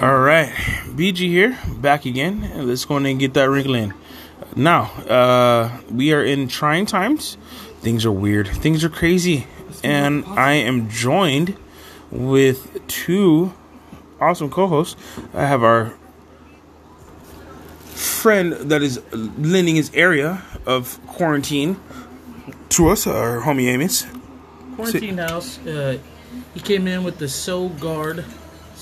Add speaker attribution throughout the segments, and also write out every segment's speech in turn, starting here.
Speaker 1: All right, BG here, back again. Let's go in and get that wrinkle in. Now, uh, we are in trying times. Things are weird. Things are crazy, and I am joined with two awesome co-hosts. I have our friend that is lending his area of quarantine to us, our homie Amos.
Speaker 2: Quarantine house. Uh, he came in with the Soul Guard,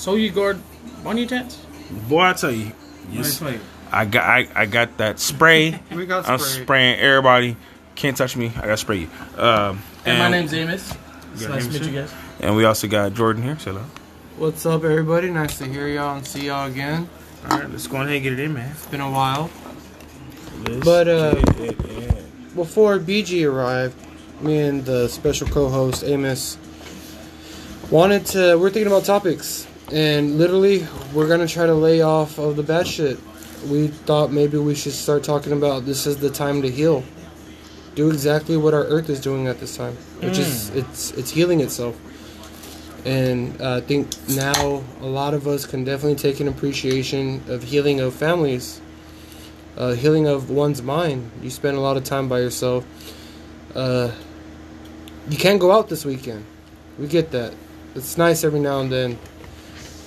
Speaker 2: Soul You Guard bunny tats.
Speaker 1: Boy, I tell you, yes,
Speaker 2: Nice.
Speaker 1: I got I, I got that spray.
Speaker 3: We got
Speaker 1: I'm spraying everybody. Can't touch me. I got to spray you. Um,
Speaker 2: And, my name's Amos. It's nice to meet you guys.
Speaker 1: and we also got Jordan here. Say hello.
Speaker 3: What's up, everybody? Nice to hear y'all and see y'all again.
Speaker 1: All right, let's go ahead and get it in, man.
Speaker 3: It's been a while.
Speaker 1: Let's
Speaker 3: But, uh,
Speaker 1: get it in.
Speaker 3: Before BG arrived, me and the special co-host Amos wanted to. We're thinking about topics, and literally, we're gonna try to lay off of the bad shit. We thought maybe we should start talking about this is the time to heal. Do exactly what our Earth is doing at this time, which is it's it's healing itself. And uh, I think now a lot of us can definitely take an appreciation of healing of families, uh, healing of one's mind. You spend a lot of time by yourself. Uh, you can't go out this weekend. We get that. It's nice every now and then.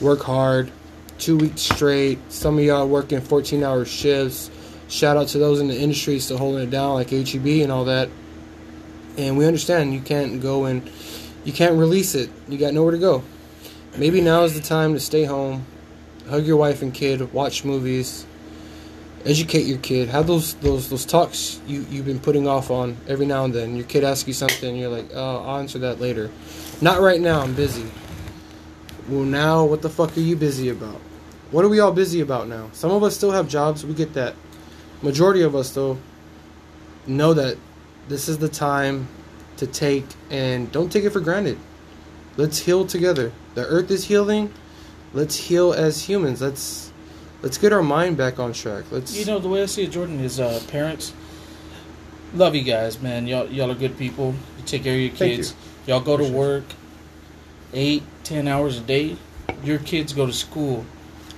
Speaker 3: Work hard, two weeks straight. Some of y'all working 14 hour shifts. Shout out to those in the industry still holding it down, like HEB and all that. And we understand you can't go and you can't release it. You got nowhere to go. Maybe now is the time to stay home, hug your wife and kid, watch movies, educate your kid. Have those those those talks you you've been putting off on every now and then. Your kid asks you something, you're like, "Oh, I'll answer that later." Not right now. I'm busy. Well, now what the fuck are you busy about? What are we all busy about now? Some of us still have jobs. We get that. Majority of us though know that this is the time to take and don't take it for granted. Let's heal together. The earth is healing. Let's heal as humans. Let's let's get our mind back on track. Let's
Speaker 2: You know the way I see it, Jordan, is uh, parents love you guys, man. Y'all, y'all are good people. You take care of your kids. Y'all go to work eight, ten hours a day. Your kids go to school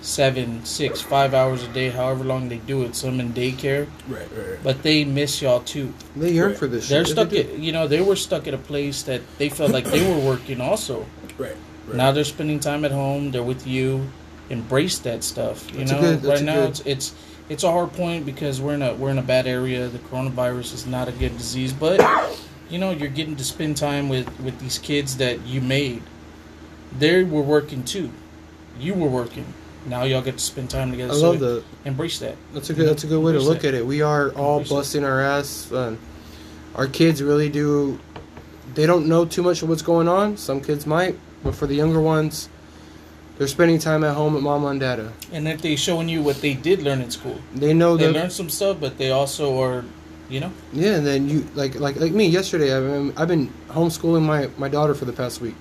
Speaker 2: seven, six, five hours a day, however long they do it. Some in daycare,
Speaker 1: Right, right.
Speaker 2: but they miss y'all too.
Speaker 3: they yearn
Speaker 1: Right.
Speaker 3: for this.
Speaker 2: They're
Speaker 3: shit.
Speaker 2: stuck
Speaker 3: They
Speaker 2: at, you know, they were stuck at a place that they felt like they were working also.
Speaker 1: Right. right.
Speaker 2: Now they're spending time at home. They're with you. Embrace that stuff. You
Speaker 3: That's
Speaker 2: know,
Speaker 3: good-
Speaker 2: right now
Speaker 3: good-
Speaker 2: it's it's it's a hard point because we're in a we're in a bad area. The coronavirus is not a good disease, but you know you're getting to spend time with with these kids that you made. They were working too. You were working. Now y'all get to spend time together.
Speaker 3: I
Speaker 2: So
Speaker 3: love that.
Speaker 2: Embrace that.
Speaker 3: That's a good. That's a good way to look
Speaker 2: that.
Speaker 3: at it. We are all
Speaker 2: Embrace
Speaker 3: busting our ass. And our kids really do. They don't know too much of what's going on. Some kids might, but for the younger ones, they're spending time at home with mama and dada.
Speaker 2: And if they're showing you what they did learn in school,
Speaker 3: They know
Speaker 2: they
Speaker 3: that.
Speaker 2: learned some stuff, but they also are, you know,
Speaker 3: Yeah, and then you like like like me yesterday. I've been, I've been homeschooling my my daughter for the past week,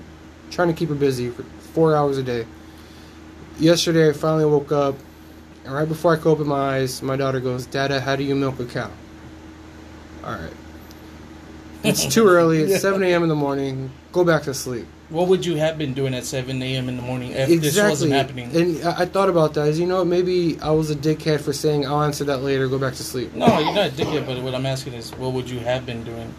Speaker 3: trying to keep her busy for four hours a day. Yesterday, I finally woke up, and right before I could open my eyes, my daughter goes, "Dada, how do you milk a cow?" All right, it's too early. It's seven a.m. in the morning. Go back to sleep.
Speaker 2: what would you have been doing at seven a.m. in the morning if this wasn't happening?
Speaker 3: And I, I thought about that. As you know, maybe I was a dickhead for saying I'll answer that later. Go back to sleep.
Speaker 2: No, you're not a dickhead. But what I'm asking is, what would you have been doing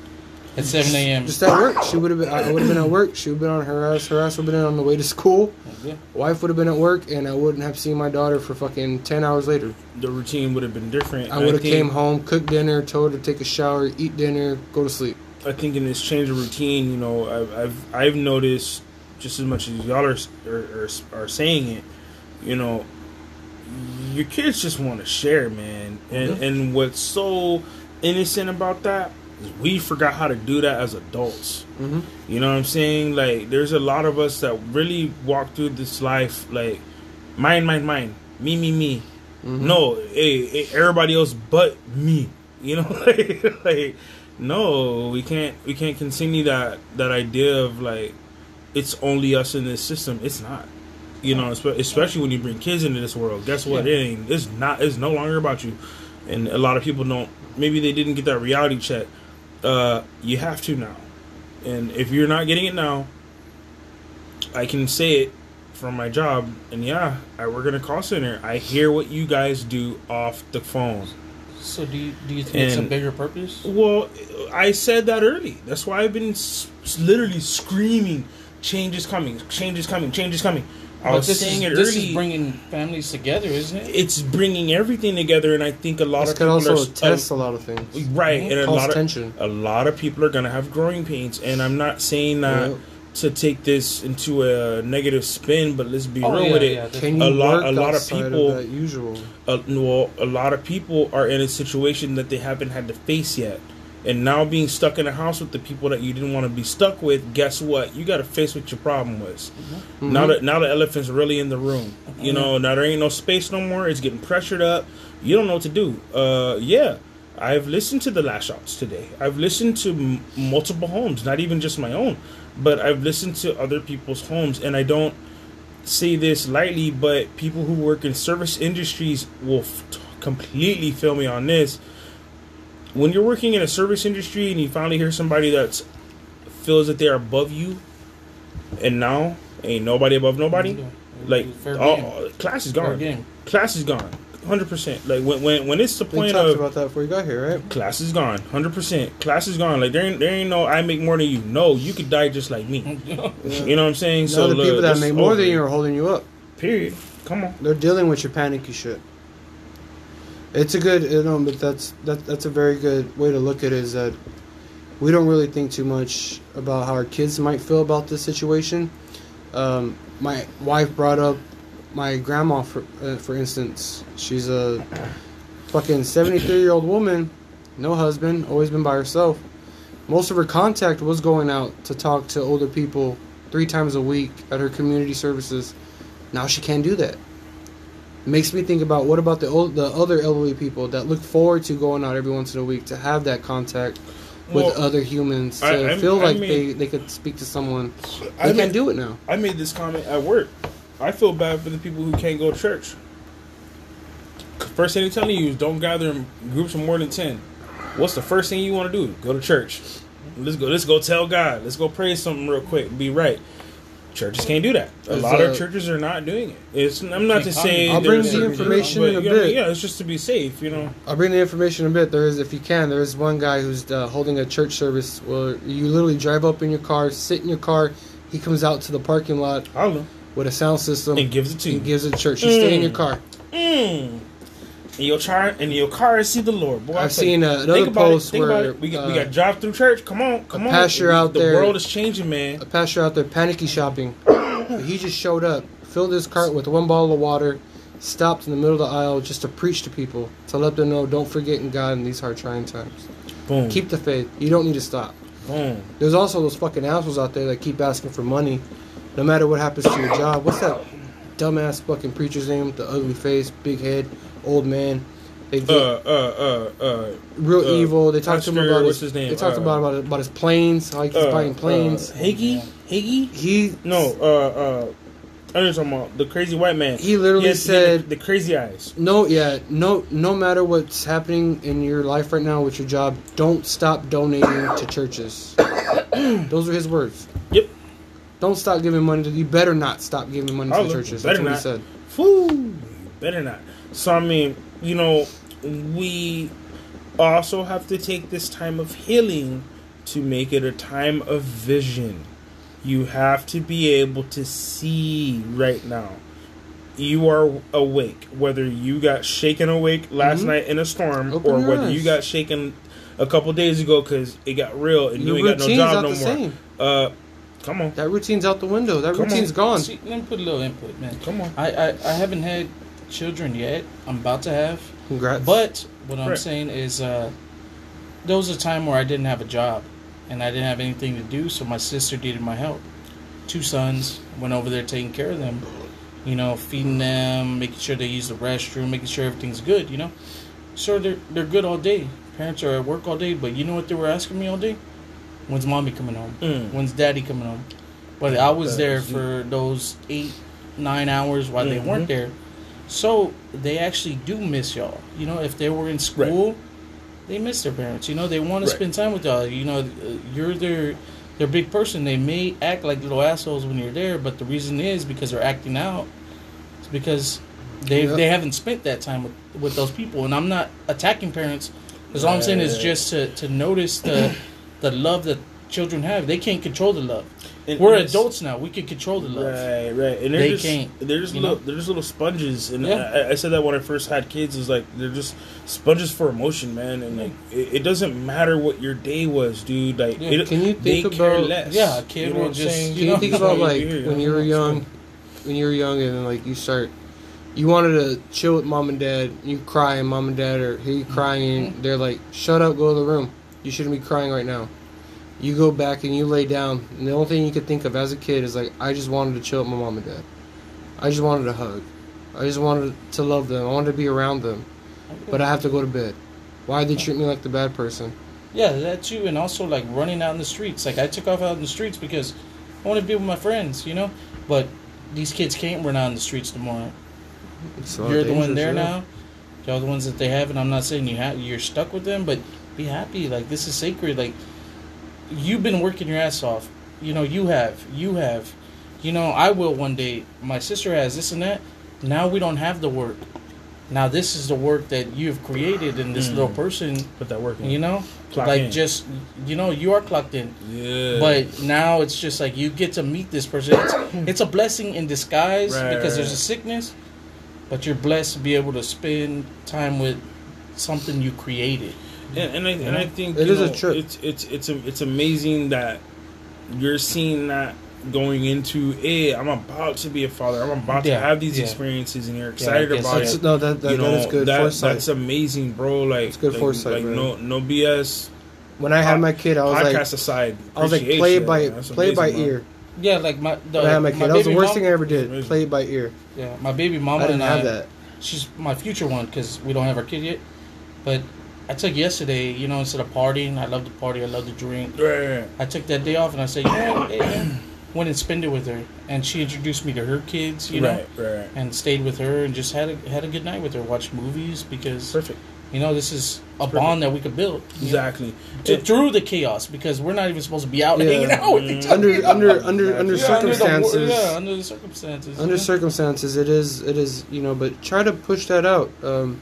Speaker 2: at 7 a.m.?
Speaker 3: Just at work, she would have been. I would have been at work. She would have been on her ass. Her ass would have been on the way to school.
Speaker 2: Yeah.
Speaker 3: Wife would have been at work, and I wouldn't have seen my daughter for fucking ten hours later.
Speaker 1: the routine would have been different.
Speaker 3: I would have came home, cooked dinner, told her to take a shower, eat dinner, go to sleep.
Speaker 1: I think in this change of routine, you know, I've I've, I've noticed just as much as y'all are, are are are saying it, you know, your kids just want to share, man, and and what's so innocent about that is we forgot how to do that as adults.
Speaker 3: Mm-hmm.
Speaker 1: You know what I'm saying? Like, there's a lot of us that really walk through this life like, mine, mine, mine, me, me, me. No, hey, hey, everybody else but me. You know, like, like, no, we can't, we can't continue that that idea of like, it's only us in this system. It's not. You know, especially when you bring kids into this world. Guess what?
Speaker 2: Yeah.
Speaker 1: It ain't. It's not. It's no longer about you. And a lot of people don't. Maybe they didn't get that reality check. Uh, you have to now. And if you're not getting it now, I can say it from my job, and yeah, I work in a call center. I hear what you guys do off the phone.
Speaker 2: So do you do you think it's a bigger purpose?
Speaker 1: Well, I said that early. That's why I've been s- literally screaming, "Change is coming! Change is coming! Change is coming!" I
Speaker 2: But
Speaker 1: was
Speaker 2: this
Speaker 1: saying
Speaker 2: is,
Speaker 1: it
Speaker 2: this
Speaker 1: early.
Speaker 2: is bringing families together, isn't it?
Speaker 1: it's bringing everything together, and I think a lot
Speaker 3: This
Speaker 1: of
Speaker 3: could
Speaker 1: people
Speaker 3: also
Speaker 1: are s-
Speaker 3: test a lot of things.
Speaker 1: uh, right, and a
Speaker 3: Cause
Speaker 1: lot of
Speaker 3: tension.
Speaker 1: a lot of people are gonna have growing pains, and I'm not saying that
Speaker 3: Yeah.
Speaker 1: to take this into a negative spin, but let's be
Speaker 2: Oh,
Speaker 1: real
Speaker 2: yeah,
Speaker 1: with it.
Speaker 2: yeah,
Speaker 3: Can you
Speaker 1: A lot-
Speaker 3: work
Speaker 1: a lot of
Speaker 3: outside
Speaker 1: people-
Speaker 3: that usual?
Speaker 1: uh, well, a lot of people are in a situation that they haven't had to face yet. And now being stuck in a house with the people that you didn't want to be stuck with, guess what? You got to face what your problem was.
Speaker 3: Mm-hmm.
Speaker 1: Now that now the elephant's really in the room. You know, now there ain't no space no more. It's getting pressured up. You don't know what to do. Uh, yeah, I've listened to the last shots today. I've listened to m- multiple homes, not even just my own, but I've listened to other people's homes, and I don't say this lightly, but people who work in service industries will f- completely feel me on this. When you're working in a service industry and you finally hear somebody that feels that they're above you, and now ain't nobody above nobody,
Speaker 2: Yeah.
Speaker 1: like all, class is gone. Class is gone, hundred percent. Like when when when it's the
Speaker 3: We
Speaker 1: point
Speaker 3: talked
Speaker 1: of
Speaker 3: about that before you got here, right?
Speaker 1: class is gone, hundred percent. Class is gone. Like there ain't there ain't no I make more than you. No, you could die just like me. You know what I'm saying?
Speaker 3: Now
Speaker 1: so
Speaker 3: the
Speaker 1: look,
Speaker 3: people that make more
Speaker 1: over.
Speaker 3: than you are holding you up.
Speaker 1: Period. Come on.
Speaker 3: They're dealing with your panicky shit. It's a good, you know, but that's that, that's a very good way to look at it. Is that we don't really think too much about how our kids might feel about this situation. Um, my wife brought up my grandma for uh, for instance. She's a fucking seventy three year old woman, no husband, always been by herself. Most of her contact was going out to talk to older people three times a week at her community services. Now she can't do that makes me think about what about the old, the other elderly people that look forward to going out every once in a week to have that contact with
Speaker 1: Well,
Speaker 3: other humans to
Speaker 1: I- I-
Speaker 3: feel
Speaker 1: I
Speaker 3: like they, they could speak to someone.
Speaker 1: I
Speaker 3: They
Speaker 1: mean-
Speaker 3: can't do it now.
Speaker 1: I made this comment at work. I feel bad for the people who can't go to church. First thing they're telling you is don't gather in groups of more than ten. What's the first thing you want to do? Go to church. Let's go. Let's go tell God. Let's go pray something real quick. Be right. Churches can't do that. A lot
Speaker 3: uh,
Speaker 1: of churches are not doing it. It's. I'm not to say.
Speaker 3: I'll bring the information in a
Speaker 1: know,
Speaker 3: bit.
Speaker 1: Yeah, it's just to be safe. You know.
Speaker 3: I'll bring the information in a bit. There is, if you can, there is one guy who's uh, holding a church service where you literally drive up in your car, sit in your car. He comes out to the parking lot with a sound system
Speaker 1: and gives it to you.
Speaker 3: and gives it to church. You stay in your
Speaker 1: Mm.
Speaker 3: car.
Speaker 1: Mm. In your car, in your car, see the Lord. Boy,
Speaker 3: I've
Speaker 1: tell you.
Speaker 3: seen uh, another
Speaker 1: Think about
Speaker 3: post
Speaker 1: it. Think about
Speaker 3: where
Speaker 1: it. We got,
Speaker 3: uh,
Speaker 1: we got drive through church. Come on, come
Speaker 3: a
Speaker 1: on.
Speaker 3: pastor
Speaker 1: We-
Speaker 3: out
Speaker 1: the
Speaker 3: there-
Speaker 1: world is changing, man.
Speaker 3: a pastor out there panicky shopping. he just showed up, filled his cart with one bottle of water, stopped in the middle of the aisle just to preach to people, to let them know don't forget in God in these hard trying times.
Speaker 1: Boom.
Speaker 3: Keep the faith. You don't need to stop.
Speaker 1: boom.
Speaker 3: There's also those fucking assholes out there that keep asking for money, no matter what happens to your job. What's that dumbass fucking preacher's name? The ugly face, big head, old man. They get
Speaker 1: Uh, uh, uh, uh.
Speaker 3: real
Speaker 1: uh,
Speaker 3: evil. They talked to him about
Speaker 1: what's
Speaker 3: his,
Speaker 1: his name?
Speaker 3: They talked
Speaker 1: Uh,
Speaker 3: about about about his planes, how he keeps
Speaker 1: uh,
Speaker 3: buying planes.
Speaker 1: Uh, Higgy? Higgy?
Speaker 3: he
Speaker 1: No, uh, uh. I know talking about. The crazy white man.
Speaker 3: He literally
Speaker 1: he
Speaker 3: said-
Speaker 1: the, the crazy eyes.
Speaker 3: No, yeah, no, no matter what's happening in your life right now with your job, don't stop donating to churches. Those are his words.
Speaker 1: Yep.
Speaker 3: Don't stop giving money to. You better not stop giving money to
Speaker 1: I'll
Speaker 3: the
Speaker 1: look-
Speaker 3: churches. That's what he said.
Speaker 1: Foo, better not. So I mean, you know, we also have to take this time of healing to make it a time of vision. You have to be able to see right now. You are awake, whether you got shaken awake last
Speaker 3: Mhm.
Speaker 1: night in a storm,
Speaker 3: Open
Speaker 1: or whether
Speaker 3: eyes.
Speaker 1: you got shaken a couple days ago because it got real and
Speaker 3: Your
Speaker 1: you ain't got no job
Speaker 3: not
Speaker 1: no
Speaker 3: the
Speaker 1: more.
Speaker 3: same.
Speaker 1: Uh, come on,
Speaker 3: That routine's out the window. That
Speaker 1: Come on.
Speaker 3: routine's gone.
Speaker 2: See, let me put a little input, man.
Speaker 1: come on.
Speaker 2: I, I, I haven't had children yet. I'm about to have.
Speaker 3: Congrats.
Speaker 2: But what I'm
Speaker 1: Right.
Speaker 2: saying is, uh, there was a time where I didn't have a job, and I didn't have anything to do, so my sister needed my help. Two sons went over there taking care of them, you know, feeding them, making sure they use the restroom, making sure everything's good, you know. Sure, they're they're good all day. Parents are at work all day, but you know what they were asking me all day? When's mommy coming home?
Speaker 1: Mm.
Speaker 2: When's daddy coming home? But I was there for those eight, nine hours while they
Speaker 1: Mhm.
Speaker 2: weren't there. So they actually do miss y'all. You know, if they were in school, they miss their parents. You know, they want to spend time with y'all. You know, uh, you're their they're big person. They may act like little assholes when you're there, but the reason is because they're acting out. It's because they
Speaker 3: Yeah.
Speaker 2: they haven't spent that time with with those people. And I'm not attacking parents. Because all I'm saying is just to to notice the the love that children have. They can't control the love.
Speaker 1: And-
Speaker 2: We're
Speaker 1: and
Speaker 2: adults now. We can control the love.
Speaker 1: Right, right, and they're
Speaker 2: They
Speaker 1: just
Speaker 2: can't,
Speaker 1: they're just little
Speaker 2: know?
Speaker 1: they're just little sponges, and
Speaker 2: Yeah.
Speaker 1: I, I said that when I first had kids is like they're just sponges for emotion, man, and like it, it doesn't matter what your day was, dude. Like,
Speaker 2: Yeah.
Speaker 1: it,
Speaker 3: Can you
Speaker 1: they
Speaker 3: think
Speaker 1: care
Speaker 3: about-
Speaker 1: less.
Speaker 2: Yeah, a kid
Speaker 1: you know
Speaker 2: will
Speaker 1: what I'm
Speaker 2: just-
Speaker 1: saying?
Speaker 3: Can you
Speaker 2: know,
Speaker 3: think about like
Speaker 1: you're
Speaker 3: when you were young, when you were young, and then like you start, you wanted to chill with mom and dad. You cry, and mom and dad are hear you mm-hmm. crying. And they're like, "Shut up, go to the room. You shouldn't be crying right now." You go back and you lay down, and the only thing you could think of as a kid is like, "I just wanted to chill with my mom and dad. I just wanted a hug. I just wanted to love them. I wanted to be around them, but I have to go to bed. Why did they treat me like the bad person?"
Speaker 2: Yeah, that too, and also like running out in the streets. Like I took off out in the streets because I want to be with my friends, you know. But these kids can't run out in the streets tomorrow. You're the one there
Speaker 3: yeah.
Speaker 2: now. You're the ones that they have, and I'm not saying you have. You're stuck with them, but be happy. Like this is sacred. Like you've been working your ass off. You know you have. You have. You know I will one day. My sister has this and that. Now we don't have the work. Now this is the work that you have created in this
Speaker 1: Mm.
Speaker 2: little person.
Speaker 1: Put that work in.
Speaker 2: You know,
Speaker 1: Clock
Speaker 2: like
Speaker 1: in.
Speaker 2: just you know you are clocked in.
Speaker 1: yeah,
Speaker 2: But now it's just like you get to meet this person. It's, it's a blessing in disguise
Speaker 1: Right,
Speaker 2: because there's a sickness, but you're blessed to be able to spend time with something you created.
Speaker 1: And, and I and I think
Speaker 3: It
Speaker 1: you
Speaker 3: is a
Speaker 1: know,
Speaker 3: trip.
Speaker 1: It's it's it's a, it's amazing that you're seeing that going into hey I'm about to be a father I'm about
Speaker 2: Yeah,
Speaker 1: to have these
Speaker 2: yeah.
Speaker 1: experiences and you're excited
Speaker 2: guess
Speaker 1: about
Speaker 3: That's,
Speaker 1: it
Speaker 3: no, that, that,
Speaker 1: you know
Speaker 3: that is good
Speaker 1: that,
Speaker 3: foresight.
Speaker 1: that's amazing bro like
Speaker 3: It's good
Speaker 1: like,
Speaker 3: foresight,
Speaker 1: like
Speaker 3: bro.
Speaker 1: no no BS
Speaker 3: when I had my kid, I was
Speaker 1: podcast
Speaker 3: like,
Speaker 1: aside
Speaker 3: I was like, play it by
Speaker 1: man.
Speaker 3: Play it by
Speaker 1: bro.
Speaker 3: ear.
Speaker 2: Yeah, like my the,
Speaker 3: When I had my
Speaker 2: my
Speaker 3: kid, that was the worst
Speaker 2: mom-
Speaker 3: thing I ever did.
Speaker 1: Amazing.
Speaker 3: Play it by ear.
Speaker 2: Yeah, my baby mama
Speaker 3: I didn't
Speaker 2: and
Speaker 3: have
Speaker 2: I.
Speaker 3: that.
Speaker 2: She's my future one because we don't have our kid yet. But I took yesterday, you know, instead of partying, I love to party, I love to drink.
Speaker 1: Right, right.
Speaker 2: I took that day off and I said, you know what, went and spent it with her, and she introduced me to her kids, you know,
Speaker 1: right right
Speaker 2: and stayed with her and just had a had a good night with her, watched movies because
Speaker 1: perfect
Speaker 2: you know this is a
Speaker 1: Perfect.
Speaker 2: bond that we could build
Speaker 1: exactly
Speaker 2: to- through the chaos because we're not even supposed to be out
Speaker 3: Yeah.
Speaker 2: hanging out with each other.
Speaker 3: Under under under under
Speaker 2: Yeah, under the
Speaker 3: circumstances.
Speaker 2: yeah, under the circumstances.
Speaker 3: under
Speaker 2: you
Speaker 3: circumstances, it is it is you know, but try to push that out. Um,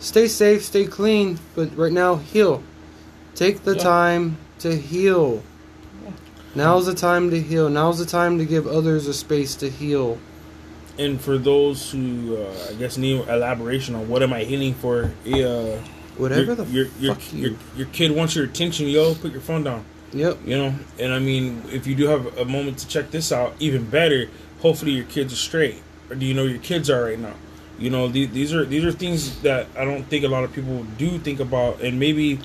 Speaker 3: stay safe, stay clean, but right now heal. Take the
Speaker 2: Yeah.
Speaker 3: time to heal. Now's the time to heal. Now's the time to give others a space to heal.
Speaker 1: and for those who uh, I guess need elaboration on what am I healing for yeah
Speaker 3: Whatever
Speaker 1: your,
Speaker 3: the
Speaker 1: your, your,
Speaker 3: fuck you.
Speaker 1: your, your kid wants your attention yo put your phone down
Speaker 3: Yep.
Speaker 1: you know and i mean if you do have a moment to check this out even better hopefully your kids are straight or do you know your kids are right now you know these, these are these are things that i don't think a lot of people do think about and maybe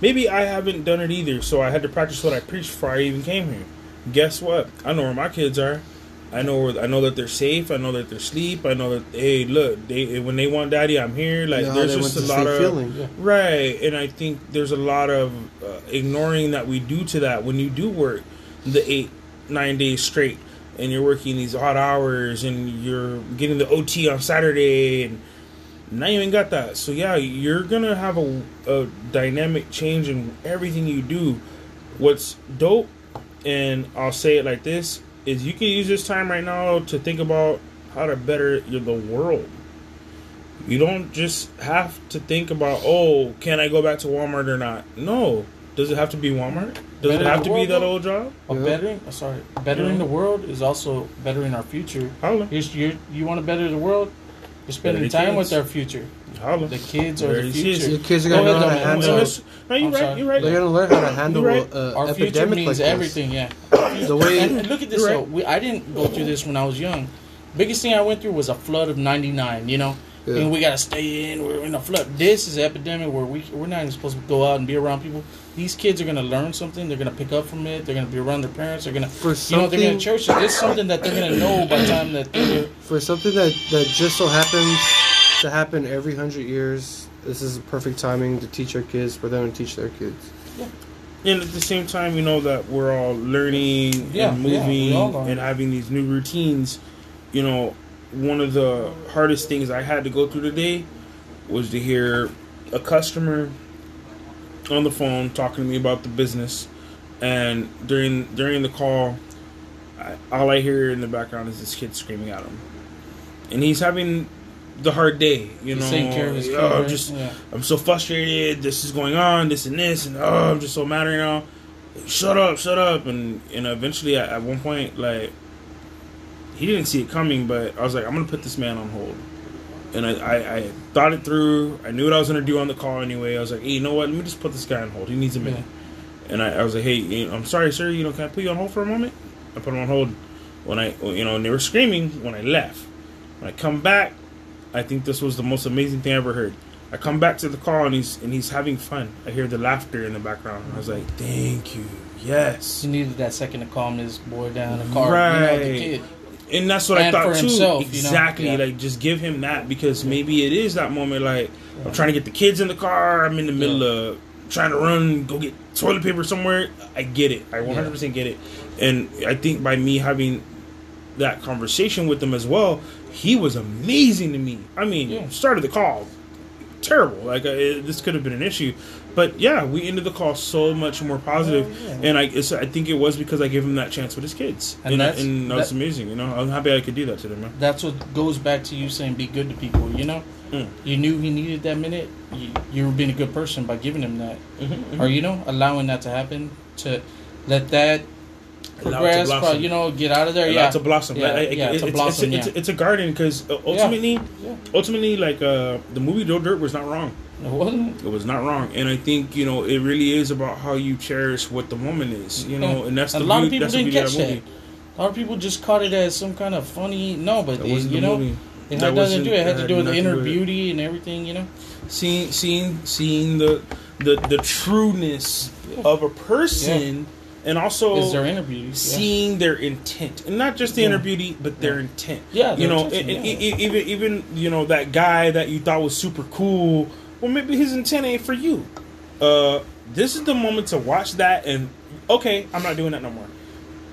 Speaker 1: maybe i haven't done it either so i had to practice what i preached before i even came here guess what i know where my kids are I know where I know that they're safe. I know that they're asleep. I know that hey, look, they when they want daddy, I'm here. Like
Speaker 3: Yeah,
Speaker 1: there's just a lot of
Speaker 3: feeling.
Speaker 2: Yeah.
Speaker 1: Right, and I think there's a lot of uh, ignoring that we do to that when you do work the eight, nine days straight, and you're working these odd hours, and you're getting the OT on Saturday, and now you ain't got that. So yeah, you're gonna have a, a dynamic change in everything you do. What's dope, and I'll say it like this, is you can use this time right now to think about how to better the world. You don't just have to think about, oh, can I go back to Walmart or not? No. Does it have to be Walmart? Does it have
Speaker 2: the
Speaker 1: to be that old job?
Speaker 2: But
Speaker 3: Yeah.
Speaker 2: bettering, oh, sorry, bettering
Speaker 1: Yeah.
Speaker 2: the world is also bettering our future.
Speaker 1: Holla.
Speaker 2: You're, you're, you want to better the world? You're spending
Speaker 1: Better
Speaker 2: time
Speaker 1: kids.
Speaker 2: with our future.
Speaker 1: Holla.
Speaker 2: The kids are the future.
Speaker 1: is.
Speaker 3: Your kids are gonna
Speaker 2: ahead,
Speaker 3: know how to handle.
Speaker 1: No,
Speaker 2: I'm
Speaker 1: it's- no, you're
Speaker 2: I'm
Speaker 1: right.
Speaker 2: sorry.
Speaker 1: You're right.
Speaker 3: They're gonna learn how to handle
Speaker 1: right.
Speaker 3: uh,
Speaker 2: Our future
Speaker 3: epidemic
Speaker 2: means
Speaker 3: like this.
Speaker 2: everything. Yeah.
Speaker 3: The way
Speaker 2: And, and look at this
Speaker 1: You're
Speaker 2: though. We, I didn't go through this when I was young. Biggest thing I went through was a flood of '99. You know,
Speaker 3: Yeah.
Speaker 2: and we gotta stay in. We're in a flood. This is an epidemic where we we're not even supposed to go out and be around people. These kids are gonna learn something. They're gonna pick up from it. They're gonna be around their parents. They're gonna,
Speaker 3: For
Speaker 2: you know, they're gonna
Speaker 3: something-
Speaker 2: church. This is something that they're gonna know by the time that they're.
Speaker 3: for something that that just so happens to happen every hundred years, this is perfect timing to teach our kids for them to teach their kids.
Speaker 1: Yeah And at the same time, you know that we're all learning
Speaker 2: Yeah,
Speaker 1: and moving
Speaker 2: we all learn.
Speaker 1: and having these new routines. You know, one of the hardest things I had to go through today was to hear a customer on the phone talking to me about the business and during during the call, I, all I hear in the background is this kid screaming at him, and he's having the hard day. You
Speaker 2: He's
Speaker 1: know,
Speaker 2: taking care of his kid,
Speaker 1: oh,
Speaker 2: right?
Speaker 1: just
Speaker 2: Yeah.
Speaker 1: I'm so frustrated. This is going on. This and this, and oh, I'm just so mad right now. Shut up, shut up, and and eventually at, at one point, like he didn't see it coming, but I was like, I'm gonna put this man on hold. And I, I, I thought it through. I knew what I was gonna do on the call anyway. I was like, hey, you know what? Let me just put this guy on hold. He needs a minute. And I, I was like, hey, you I'm sorry, sir. You know, can I put you on hold for a moment? I put him on hold. When I, you know, and they were screaming when I left. When I come back, I think this was the most amazing thing I ever heard. I come back to the call and he's and he's having fun. I hear the laughter in the background. I was like, thank you, yes.
Speaker 2: He needed that second to calm his boy down. The car, you know,
Speaker 1: Right. And that's what I thought too.
Speaker 2: himself, you know?
Speaker 1: exactly.
Speaker 2: Yeah.
Speaker 1: Like just give him that because maybe it is that moment. Like I'm trying to get the kids in the car. I'm in the middle of trying to run, go get toilet paper somewhere. I get it. I 100 percent get it. And I think by me having that conversation with him as well, he was amazing to me. I mean, started the call terrible. Like uh, it, this could have been an issue, but yeah, we ended the call so much more positive.
Speaker 2: Oh, yeah.
Speaker 1: And I, it's, I think it was because I gave him that chance with his kids,
Speaker 2: And
Speaker 1: and,
Speaker 2: that's-
Speaker 1: and that was
Speaker 2: that-
Speaker 1: amazing. You know, I'm happy I could do that to them, man.
Speaker 2: That's what goes back to you saying be good to people. You know,
Speaker 1: Mm.
Speaker 2: you knew he needed that minute. You, you were being a good person by giving him that,
Speaker 1: Mm-hmm,
Speaker 2: or you know, allowing that to happen to let that
Speaker 1: Allow it to
Speaker 2: progress. But you know, get out of there.
Speaker 1: Allow
Speaker 2: Yeah,
Speaker 1: to blossom.
Speaker 2: Yeah,
Speaker 1: Like, like,
Speaker 2: yeah,
Speaker 1: it-
Speaker 2: to
Speaker 1: it's,
Speaker 2: blossom,
Speaker 1: It's,
Speaker 2: yeah.
Speaker 1: it's, a garden because ultimately,
Speaker 2: Yeah.
Speaker 1: ultimately, like uh, the movie Joe Dirt was not wrong.
Speaker 2: It wasn't.
Speaker 1: It was not wrong, and I think you know it really is about how you cherish what the moment is. You know, and that's
Speaker 2: a
Speaker 1: the
Speaker 2: lot of people didn't catch
Speaker 1: that movie.
Speaker 2: A lot of people just caught it as some kind of funny. No, but it, you know,
Speaker 1: movie.
Speaker 2: it had nothing to do. It
Speaker 1: wasn't-
Speaker 2: had to do with the inner beauty and everything. You know.
Speaker 1: seeing seeing seeing the the the trueness of a person and also
Speaker 2: Is their inner beauty? Yeah.
Speaker 1: seeing their intent and not just the
Speaker 2: Yeah.
Speaker 1: inner beauty but their intent
Speaker 2: Yeah,
Speaker 1: you know
Speaker 2: intention,
Speaker 1: and- and
Speaker 2: yeah.
Speaker 1: e- even even you know that guy that you thought was super cool well maybe his intent ain't for you uh this is the moment to watch that and okay i'm not doing that no more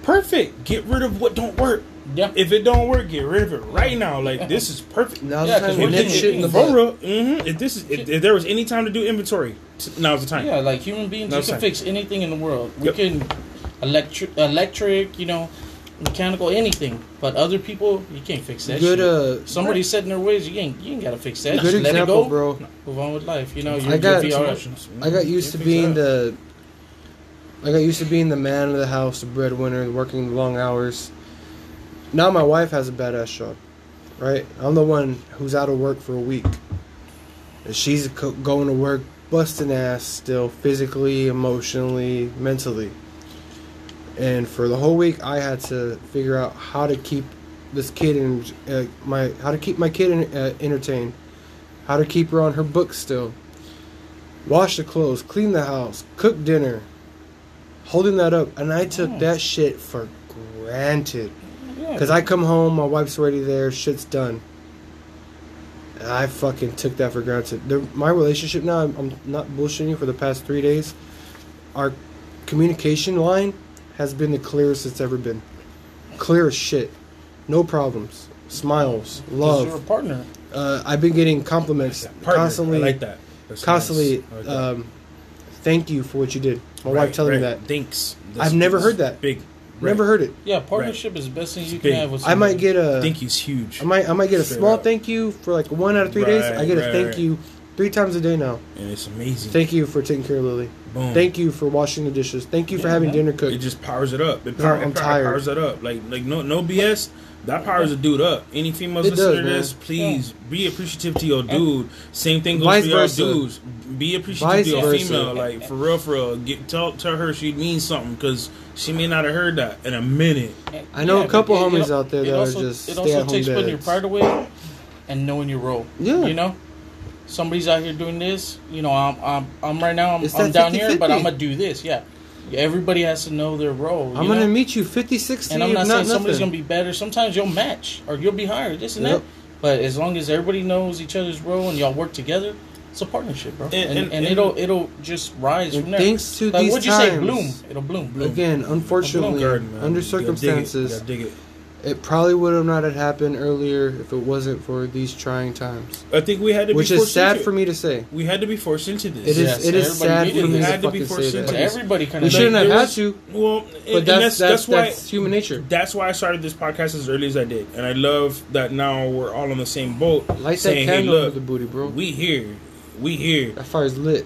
Speaker 1: perfect get rid of what don't work
Speaker 2: Yeah.
Speaker 1: if it don't work get rid of it right now like this is perfect
Speaker 3: Now's
Speaker 2: Yeah,
Speaker 3: the
Speaker 2: 'cause
Speaker 3: time
Speaker 2: we're
Speaker 3: nip
Speaker 2: getting-
Speaker 3: shit in the
Speaker 1: for
Speaker 3: butt.
Speaker 1: real, hmm If this is, if, if there was any time to do inventory, t- now's the time.
Speaker 2: Yeah, like human beings,
Speaker 1: No
Speaker 2: we can
Speaker 1: sign.
Speaker 2: fix anything in the world. We
Speaker 1: Yep.
Speaker 2: can electric, electric, you know, mechanical, anything. But other people, you can't fix that.
Speaker 3: Good,
Speaker 2: shit.
Speaker 3: uh,
Speaker 2: Somebody set in their ways, you ain't, you ain't gotta fix that.
Speaker 3: good
Speaker 2: Just let it go.
Speaker 3: bro.
Speaker 2: Move on with life. You know,
Speaker 3: I
Speaker 2: you're,
Speaker 3: got-
Speaker 2: you'll be all right.
Speaker 1: Emotions.
Speaker 3: I got used to being the. I got used to being the man of the house, the breadwinner, working long hours. Now my wife has a badass job, right? I'm the one who's out of work for a week. And she's co- going to work, busting ass still, physically, emotionally, mentally. And for the whole week, I had to figure out how to keep this kid in uh, my how to keep my kid in, uh, entertained, how to keep her on her books still wash the clothes, clean the house, cook dinner, holding that up. And I took
Speaker 2: Nice.
Speaker 3: that shit for granted. Because I come home, my wife's already there, shit's done. And I fucking took that for granted. The, my relationship now, I'm, I'm not bullshitting you for the past three days. Our communication line has been the clearest it's ever been. Clear as shit. No problems. Smiles.
Speaker 2: 'Cause You're a
Speaker 3: Love.
Speaker 2: partner.
Speaker 3: Uh, I've been getting compliments
Speaker 1: Partner,
Speaker 3: constantly
Speaker 1: I like that. That's
Speaker 3: constantly
Speaker 1: nice. Like that.
Speaker 3: um, thank you for what you did. My
Speaker 1: Right,
Speaker 3: wife telling me that.
Speaker 1: Thanks.
Speaker 3: I've never heard that.
Speaker 1: Big.
Speaker 3: Never heard it.
Speaker 2: Yeah, partnership is the best thing you
Speaker 1: big.
Speaker 2: can have with
Speaker 3: I might get a
Speaker 1: Thank you's huge.
Speaker 3: I might I might get a
Speaker 1: Straight
Speaker 3: small
Speaker 1: up.
Speaker 3: thank you for like one out of three days. I
Speaker 1: Right,
Speaker 3: get a thank
Speaker 1: right.
Speaker 3: you three times a day now.
Speaker 1: and it's amazing.
Speaker 3: Thank you for taking care of Lily.
Speaker 1: Boom.
Speaker 3: Thank you for washing the dishes. Thank you for
Speaker 2: Yeah,
Speaker 3: having
Speaker 2: man.
Speaker 3: dinner cooked.
Speaker 1: It just powers it up. It,
Speaker 3: Yeah,
Speaker 1: power,
Speaker 3: I'm
Speaker 1: it power-
Speaker 3: tired.
Speaker 1: powers it up. Like like no no BS. That powers a dude up. Any females
Speaker 3: It
Speaker 1: listening
Speaker 3: does,
Speaker 1: to
Speaker 3: man.
Speaker 1: this, please be appreciative to your dude. Same thing goes
Speaker 3: Vice
Speaker 1: for y'all dudes. Be appreciative
Speaker 3: Vice
Speaker 1: to your
Speaker 3: versa.
Speaker 1: female. Like for real, for real. Get tell tell her she means something because she may not have heard that in a minute.
Speaker 3: I know a couple
Speaker 2: it- it-
Speaker 3: homies out there
Speaker 2: it
Speaker 3: that are
Speaker 2: also-
Speaker 3: just
Speaker 2: It also
Speaker 3: stay-at-home
Speaker 2: takes putting your pride away and knowing your role.
Speaker 3: Yeah.
Speaker 2: You know, somebody's out here doing this. You know, I'm I'm, I'm right now. I'm, I'm
Speaker 3: that
Speaker 2: down here, but
Speaker 3: 50-50.
Speaker 2: I'm gonna do this. Yeah. Everybody has to know their role.
Speaker 3: I'm
Speaker 2: you
Speaker 3: gonna meet you 50, 60,
Speaker 2: And I'm not
Speaker 3: not
Speaker 2: saying somebody's gonna be better. Sometimes you'll match or you'll be higher. This and
Speaker 3: Yep.
Speaker 2: that. But as long as everybody knows each other's role and y'all work together, it's a partnership, bro. And,
Speaker 1: And-
Speaker 2: and,
Speaker 1: and-
Speaker 2: it'll it'll just rise from there.
Speaker 3: thanks to
Speaker 2: like
Speaker 3: these
Speaker 2: what'd you say?
Speaker 3: times-
Speaker 2: Bloom. It'll bloom. Bloom.
Speaker 3: Again, unfortunately,
Speaker 1: Garden, man.
Speaker 3: under
Speaker 1: You dig it. You
Speaker 3: circumstances,
Speaker 1: gotta dig it.
Speaker 3: It probably would have not had happened earlier if it wasn't for these trying times.
Speaker 1: I think we had to be forced
Speaker 3: Which
Speaker 1: be
Speaker 3: is sad
Speaker 1: into
Speaker 3: for me to say.
Speaker 1: We had to be forced into this.
Speaker 3: It is.
Speaker 2: Yes,
Speaker 3: it is sad for me
Speaker 2: it.
Speaker 3: to
Speaker 1: Had to be forced
Speaker 3: say
Speaker 1: into
Speaker 3: that.
Speaker 2: Everybody kind of.
Speaker 3: We shouldn't have
Speaker 1: there
Speaker 3: had to,
Speaker 1: Well,
Speaker 3: but
Speaker 1: and, and
Speaker 3: that's
Speaker 1: that's,
Speaker 3: that's,
Speaker 1: why
Speaker 3: that's human nature.
Speaker 1: that's why I started this podcast as early as I did, and I love that now we're all on the same boat.
Speaker 3: Light that
Speaker 1: saying, "Hey,
Speaker 3: candle
Speaker 1: look,
Speaker 3: the booty, bro.
Speaker 1: we here, we here."
Speaker 3: That fire's lit.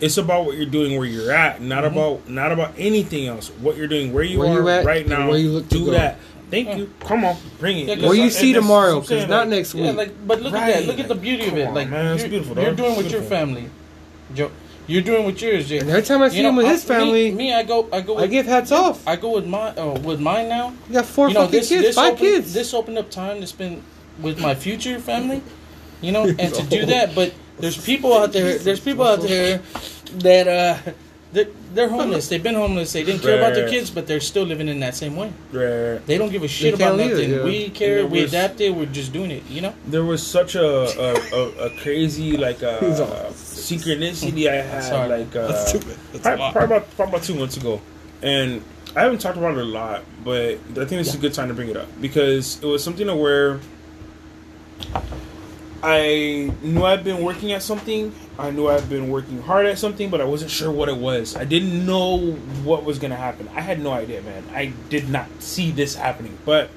Speaker 1: It's about what you're doing where you're at, not mm-hmm. about not about anything else. What you're doing where you
Speaker 3: Where
Speaker 1: are
Speaker 3: you at
Speaker 1: right now.
Speaker 3: where you look to
Speaker 1: do
Speaker 3: go.
Speaker 1: that. Thank
Speaker 2: Yeah.
Speaker 1: you. Come on, bring it.
Speaker 2: Yeah, 'cause
Speaker 3: What you
Speaker 1: And
Speaker 3: see tomorrow,
Speaker 1: what I'm saying,
Speaker 3: because not
Speaker 1: like,
Speaker 3: next week.
Speaker 2: Yeah, like, but look at that. Look at the beauty of
Speaker 1: Come
Speaker 2: it.
Speaker 1: on,
Speaker 2: Like,
Speaker 1: man,
Speaker 2: you're,
Speaker 1: beautiful,
Speaker 2: you're doing with your family, Joe. You're doing with yours, Jake.
Speaker 3: and every time I see
Speaker 2: You know,
Speaker 3: him with
Speaker 2: I-
Speaker 3: his family,
Speaker 2: Me, me, I go, I go.
Speaker 3: I give hats off.
Speaker 2: I go with my, uh, with mine now.
Speaker 3: You got four
Speaker 2: you know,
Speaker 3: fucking
Speaker 2: this,
Speaker 3: kids,
Speaker 2: this
Speaker 3: five
Speaker 2: opened,
Speaker 3: kids.
Speaker 2: This opened up time to spend with my future family, you know, and to do that. But there's people out there. There's people out there that uh, they're, they're homeless. They've been homeless. They didn't care about their kids, but they're still living in that same way.
Speaker 1: Right.
Speaker 2: They don't give a shit
Speaker 3: can't
Speaker 2: about
Speaker 3: leave it,
Speaker 2: nothing.
Speaker 3: yeah.
Speaker 2: We care. We
Speaker 1: there was-
Speaker 2: adapted. We're just doing it. You know.
Speaker 1: There was such a a, a, a crazy like
Speaker 3: He's
Speaker 1: uh,
Speaker 3: all-
Speaker 1: synchronicity I had
Speaker 2: Sorry.
Speaker 1: like uh,
Speaker 3: That's. That's
Speaker 1: probably,
Speaker 3: lot.
Speaker 1: probably about probably about two months ago, and I haven't talked about it a lot, but I think this is a good time to bring it up because it was something to where I knew I'd been working at something. I knew I'd been working hard at something, but I wasn't sure what it was. I didn't know what was gonna happen. I had no idea, man. I did not see this happening, but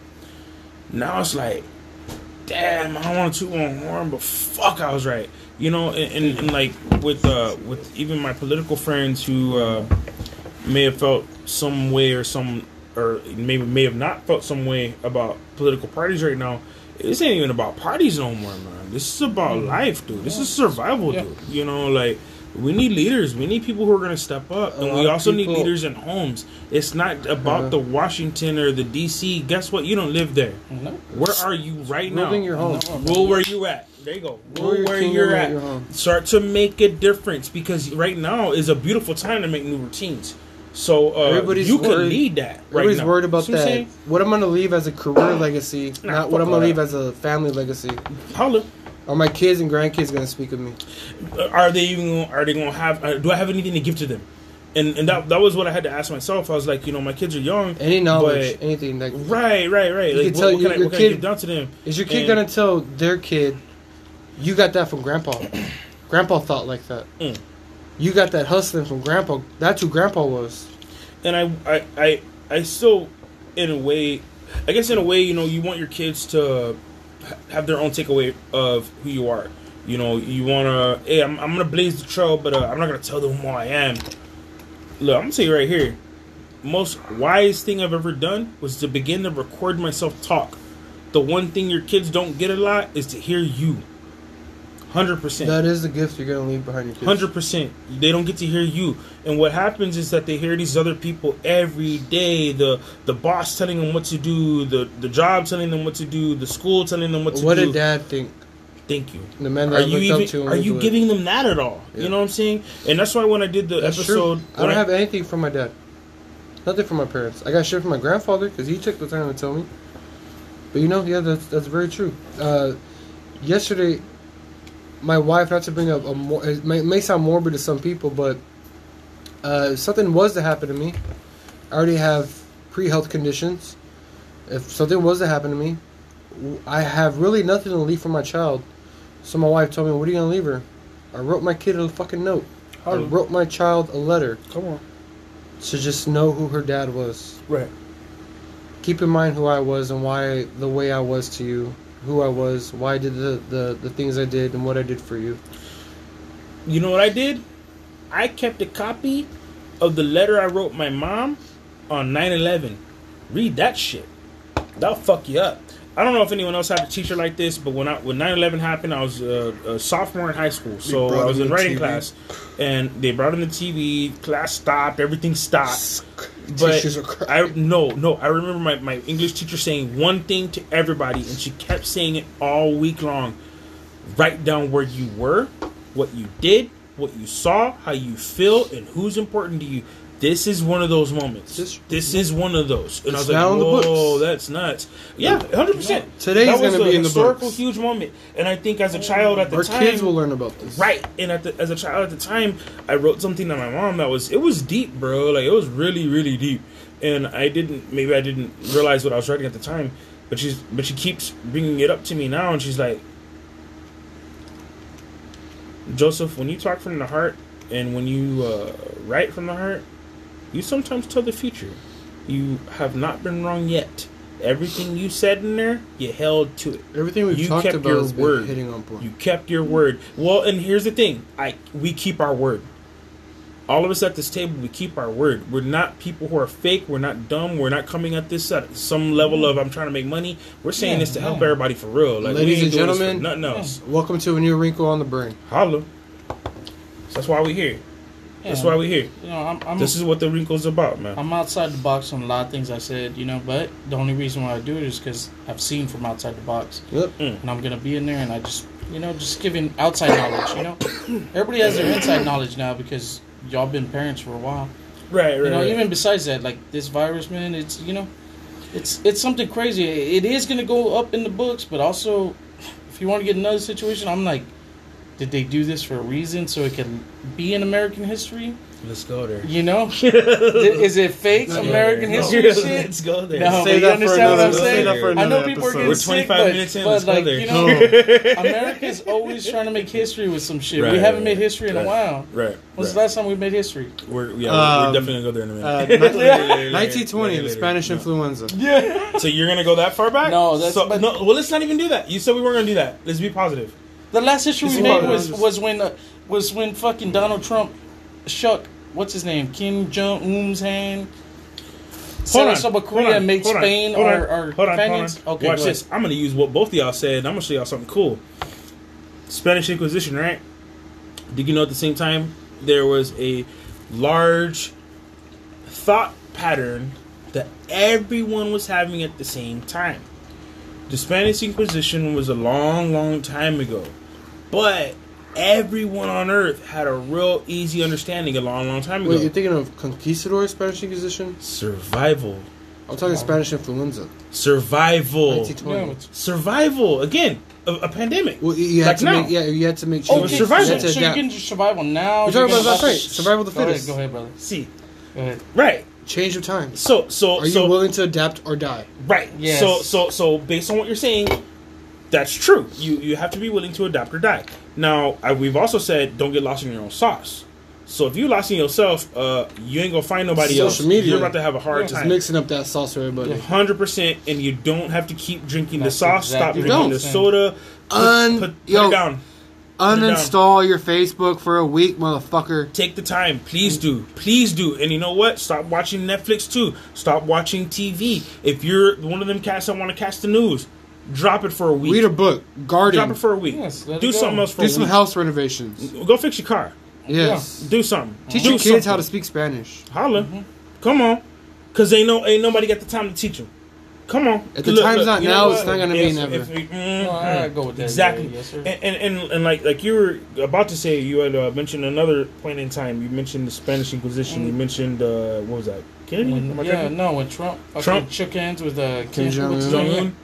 Speaker 1: now it's like, damn, I want to toot my horn, but fuck, I was right. You know, and, and, and like with uh with even my political friends who uh, may have felt some way or some or maybe may have not felt some way about political parties right now. This ain't even about parties no more, man. This is about mm. life, dude. This is survival,
Speaker 2: Yeah.
Speaker 1: dude. You know, like we need leaders. We need people who are gonna step up, and we also need leaders in homes. It's not about
Speaker 3: Yeah.
Speaker 1: the Washington or the DC. Guess what? You don't live there.
Speaker 2: No.
Speaker 1: Where are you right now?
Speaker 3: Building your home.
Speaker 1: Rule where you at. There you go.
Speaker 3: Rule
Speaker 1: where
Speaker 3: kingdom
Speaker 1: you're
Speaker 3: at
Speaker 1: at.
Speaker 3: your.
Speaker 1: Start to make a difference because right now is a beautiful time to make new routines. So uh,
Speaker 3: Everybody's
Speaker 1: you can
Speaker 3: worried-
Speaker 1: lead that. Right
Speaker 3: Everybody's
Speaker 1: now.
Speaker 3: worried about
Speaker 2: See
Speaker 3: that.
Speaker 2: saying?
Speaker 3: What I'm gonna leave as a career legacy,
Speaker 1: Nah,
Speaker 3: not what I'm gonna
Speaker 1: all
Speaker 3: leave
Speaker 1: that.
Speaker 3: as a family legacy.
Speaker 1: Holla.
Speaker 3: Are my kids and grandkids gonna speak of me?
Speaker 1: Uh, Are they even? Gonna, are they to have? Uh, do I have anything to give to them? And and that that was what I had to ask myself. I was like, you know, my kids are young.
Speaker 3: Any knowledge,
Speaker 1: but-
Speaker 3: anything that
Speaker 1: Right, right, right.
Speaker 3: You
Speaker 1: Like,
Speaker 3: can tell
Speaker 1: what, what
Speaker 3: your-
Speaker 1: can, I, what can I
Speaker 3: kid-
Speaker 1: give down to them?
Speaker 3: is your kid
Speaker 1: And-
Speaker 3: gonna tell their kid, you got that from grandpa. grandpa thought like that.
Speaker 1: Mm.
Speaker 3: You got that hustling from grandpa. That's who grandpa was.
Speaker 1: and I, I, I, I still, in a way, I guess in a way, you know, you want your kids to have their own takeaway of who you are. You know, you want to, hey, I'm, I'm gonna blaze the trail, but uh, I'm not gonna tell them who I am. Look, I'm gonna tell you right here, most wise thing I've ever done was to begin to record myself talk. The one thing your kids don't get a lot is to hear you. Hundred percent.
Speaker 3: That is the gift you're gonna leave behind your kids.
Speaker 1: Hundred percent. They don't get to hear you, and what happens is that they hear these other people every day. The the boss telling them what to do, the the job telling them what to do, the school telling them what to
Speaker 3: What
Speaker 1: do.
Speaker 3: What did dad think?
Speaker 1: Thank you.
Speaker 3: The man that
Speaker 1: Are
Speaker 3: I
Speaker 1: you even?
Speaker 3: up to.
Speaker 1: Are you giving them that at all?
Speaker 3: Yeah.
Speaker 1: You know what I'm saying? And that's why when I did the
Speaker 3: That's
Speaker 1: episode.
Speaker 3: I don't have anything from my dad. Nothing from my parents. I got shit from my grandfather because he took the time to tell me. But you know, yeah, that's that's very true. Uh, yesterday, my wife, not to bring up a more, it may, may sound morbid to some people, but uh, if something was to happen to me, I already have pre-health conditions. If something was to happen to me, I have really nothing to leave for my child. So my wife told me, "What are you gonna leave her?" I wrote my kid a fucking note. I wrote my child a letter
Speaker 1: come on,
Speaker 3: to just know who her dad was.
Speaker 1: right?
Speaker 3: Keep in mind who I was and why the way I was to you, who I was, why I did the, the, the things I did and what I did for you.
Speaker 1: You know what I did? I kept a copy of the letter I wrote my mom on 9/11. Read that shit. That'll fuck you up. I don't know if anyone else had a teacher like this, but when I when 9/11 happened, I was a, a sophomore in high school, so I was
Speaker 3: in
Speaker 1: in writing
Speaker 3: TV.
Speaker 1: class, and they brought in the TV. Class stopped. Everything stopped. But
Speaker 3: Teachers are crying.
Speaker 1: I no no I remember my, my English teacher saying one thing to everybody and she kept saying it all week long. Write down where you were, what you did, what you saw, how you feel, and who's important to you. This is one of those moments.
Speaker 3: This-
Speaker 1: This, is one of those. And I was
Speaker 3: It's
Speaker 1: like,
Speaker 3: now in the
Speaker 1: whoa, that's nuts. Yeah, hundred percent.
Speaker 3: Today's gonna
Speaker 1: a
Speaker 3: be in the
Speaker 1: historical
Speaker 3: books.
Speaker 1: huge moment. And I think as a child at the
Speaker 3: Our
Speaker 1: time,
Speaker 3: kids will learn about this.
Speaker 1: Right, and at the, as a child at the time, I wrote something to my mom that was it was deep, bro. Like it was really, really deep. and I didn't. Maybe I didn't realize what I was writing at the time. But she's but she keeps bringing it up to me now, and she's like, Joseph, when you talk from the heart and when you uh, write from the heart, you sometimes tell the future. You have not been wrong yet. Everything you said in there, you held to it.
Speaker 3: Everything we've
Speaker 1: You
Speaker 3: talked
Speaker 1: kept
Speaker 3: about
Speaker 1: your
Speaker 3: has been
Speaker 1: word.
Speaker 3: hitting on point.
Speaker 1: You kept your word. Well, and here's the thing: I we keep our word. All of us at this table, we keep our word. We're not people who are fake. We're not dumb. We're not coming at this at some level of I'm trying to make money. We're saying
Speaker 2: Yeah,
Speaker 1: this to help
Speaker 2: yeah.
Speaker 1: everybody for real. Like,
Speaker 3: Ladies and
Speaker 1: doing this for
Speaker 3: gentlemen,
Speaker 1: nothing else.
Speaker 3: Welcome to a new wrinkle on the brain.
Speaker 1: Holla. So that's why we're here. That's why we're here.
Speaker 2: You know, I'm I'm,
Speaker 1: This is what the wrinkle's about, man.
Speaker 2: I'm outside the box on a lot of things I said. You know, but the only reason why I do it is because I've seen from outside the box,
Speaker 3: Yep. Mm.
Speaker 2: and I'm gonna be in there, and I just you know just giving outside knowledge. You know, everybody has their inside knowledge now because y'all been parents for a while.
Speaker 1: Right, right.
Speaker 2: You know,
Speaker 1: right.
Speaker 2: even besides that, like this virus, man, it's you know, it's it's something crazy. It is gonna go up in the books, but also, if you want to get another situation, I'm like, did they do this for a reason so it can be in American history?
Speaker 1: Let's go there.
Speaker 2: You know, is it fake
Speaker 3: Let's
Speaker 2: American
Speaker 1: there.
Speaker 2: history
Speaker 1: No.
Speaker 2: shit?
Speaker 1: Let's go there.
Speaker 2: No,
Speaker 3: Save
Speaker 2: but you
Speaker 3: for
Speaker 2: understand what
Speaker 3: another-
Speaker 2: I'm saying?
Speaker 3: save
Speaker 2: I know
Speaker 3: another
Speaker 2: people are
Speaker 3: episode.
Speaker 2: getting
Speaker 1: We're
Speaker 2: sick,
Speaker 1: 25
Speaker 2: but,
Speaker 1: minutes in,
Speaker 2: but like you know, America's always trying to make history with some shit. we haven't
Speaker 1: right,
Speaker 2: made history in a while.
Speaker 1: Right.
Speaker 2: When's
Speaker 1: right.
Speaker 2: the last time we made history?
Speaker 1: We're, yeah,
Speaker 3: Um,
Speaker 1: we're definitely gonna go there in a
Speaker 3: Uh,
Speaker 1: minute.
Speaker 3: ni-
Speaker 1: Later, later, later,
Speaker 3: 1920,
Speaker 1: later,
Speaker 3: the. Spanish
Speaker 1: No.
Speaker 3: influenza.
Speaker 2: Yeah.
Speaker 1: So you're gonna go that far back?
Speaker 2: No, that's-
Speaker 1: so,
Speaker 2: but-
Speaker 1: no. Well, let's not even do that. You said we weren't gonna do that. Let's be positive.
Speaker 2: The last
Speaker 1: issue
Speaker 2: we made was was when uh, was when fucking Donald Trump shook what's his name Kim Jong Un's hand. Up with Korea and made
Speaker 1: hold on,
Speaker 2: Spain
Speaker 1: hold on,
Speaker 2: our, our
Speaker 1: hold on, hold
Speaker 2: companions.
Speaker 1: on.
Speaker 2: Okay,
Speaker 1: Watch this. I'm gonna use what both of y'all said. I'm gonna show y'all something cool. Spanish Inquisition, right? Did you know at the same time there was a large thought pattern that everyone was having at the same time? The Spanish Inquisition was a long, long time ago, but everyone on Earth had a real easy understanding a long, long time ago.
Speaker 3: Wait, you're thinking of conquistador Spanish Inquisition?
Speaker 1: Survival,
Speaker 3: I'm talking Spanish influenza.
Speaker 1: survival.
Speaker 3: 1920.
Speaker 2: Yeah,
Speaker 1: survival again a, a pandemic
Speaker 3: Well, you had
Speaker 1: Like
Speaker 3: to
Speaker 1: now.
Speaker 3: make yeah, you had to make
Speaker 1: It
Speaker 3: sure.
Speaker 1: was
Speaker 2: Okay,
Speaker 1: survival.
Speaker 2: So,
Speaker 3: You to
Speaker 2: so you're
Speaker 3: adapt.
Speaker 2: getting to survival now.
Speaker 3: We're talking
Speaker 2: you're
Speaker 3: about that's right. Survival of the
Speaker 2: Go ahead, go ahead, brother.
Speaker 1: see
Speaker 2: Go ahead.
Speaker 1: right
Speaker 3: Change of times.
Speaker 1: so so
Speaker 3: Are you willing to adapt or die?
Speaker 1: right
Speaker 2: Yes.
Speaker 1: so so so based on what you're saying that's true you you have to be willing to adapt or die now I, we've also said don't get lost in your own sauce so if you lost in yourself uh you ain't gonna find nobody
Speaker 3: Social
Speaker 1: else
Speaker 3: media.
Speaker 1: you're about to have a hard
Speaker 3: Just
Speaker 1: time
Speaker 3: mixing up that sauce for everybody.
Speaker 1: Hundred percent, and you don't have to keep drinking
Speaker 2: That's
Speaker 1: the sauce. Stop
Speaker 2: exactly
Speaker 1: drinking
Speaker 3: what
Speaker 1: the
Speaker 3: I'm
Speaker 1: soda. Put,
Speaker 3: Un-
Speaker 1: put, put
Speaker 3: yo.
Speaker 1: it down.
Speaker 3: Uninstall your Facebook for a week, motherfucker.
Speaker 1: Take the time, please do, please do. And you know what? Stop watching Netflix too. Stop watching TV. If you're one of them cats that want to catch the news, drop it for a week.
Speaker 3: Read a book. Garden.
Speaker 1: drop it for a week.
Speaker 2: Yes,
Speaker 1: do something else for
Speaker 3: Do
Speaker 1: a
Speaker 3: some house renovations.
Speaker 1: Go fix your car.
Speaker 3: Yes.
Speaker 1: Do something.
Speaker 3: Teach
Speaker 1: do
Speaker 3: your kids how to speak Spanish.
Speaker 1: holla. Come on, cause ain't no ain't nobody got the time to teach them. Come on.
Speaker 3: If the time's not now, it's not gonna be never.
Speaker 1: if we- mm,
Speaker 2: No, I go with that.
Speaker 1: Exactly.
Speaker 2: Yes, sir.
Speaker 1: And, and and and like like you were about to say, you had uh, mentioned another point in time. You mentioned the Spanish Inquisition. You mentioned uh, what was that? Kennedy?
Speaker 2: When, yeah, no, when Trump, fucking
Speaker 1: Trump-
Speaker 2: shook hands with uh,
Speaker 3: Kim
Speaker 2: Kim
Speaker 3: Jong-un.
Speaker 2: what's his
Speaker 1: Jong
Speaker 2: name?
Speaker 1: Un.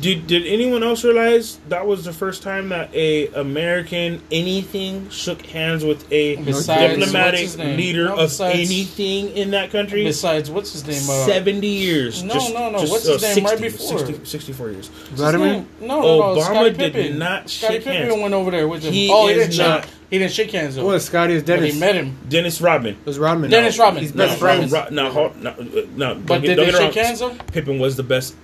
Speaker 1: Did did anyone else realize that was the first time that a American anything shook hands with a
Speaker 2: Besides,
Speaker 1: diplomatic leader
Speaker 2: No,
Speaker 1: of anything in that country?
Speaker 2: Besides, what's his name? Uh,
Speaker 1: Seventy years.
Speaker 2: No,
Speaker 1: just,
Speaker 2: no, no.
Speaker 1: just,
Speaker 2: What's
Speaker 1: uh,
Speaker 2: his name right
Speaker 1: 60,
Speaker 2: before?
Speaker 1: 60 64 years.
Speaker 2: what's
Speaker 3: Vladimir?
Speaker 2: name? No, no, no.
Speaker 1: Obama
Speaker 2: Scottie
Speaker 1: did
Speaker 2: Pippen.
Speaker 1: not
Speaker 2: Scottie
Speaker 1: shake
Speaker 2: Pippen
Speaker 1: hands.
Speaker 2: went over there with him.
Speaker 1: He
Speaker 2: oh, he didn't shake.
Speaker 1: not-
Speaker 2: He didn't shake hands though.
Speaker 3: What, Scottie is
Speaker 2: but
Speaker 3: Dennis.
Speaker 2: he met him.
Speaker 1: Dennis Rodman.
Speaker 3: It was Rodman.
Speaker 2: Dennis Rodman.
Speaker 3: He's
Speaker 2: No,
Speaker 3: best
Speaker 1: no,
Speaker 3: friends.
Speaker 1: Ro- no, hold- no, uh, no.
Speaker 2: But
Speaker 1: get-
Speaker 2: did they shake hands though?
Speaker 1: Pippen was the best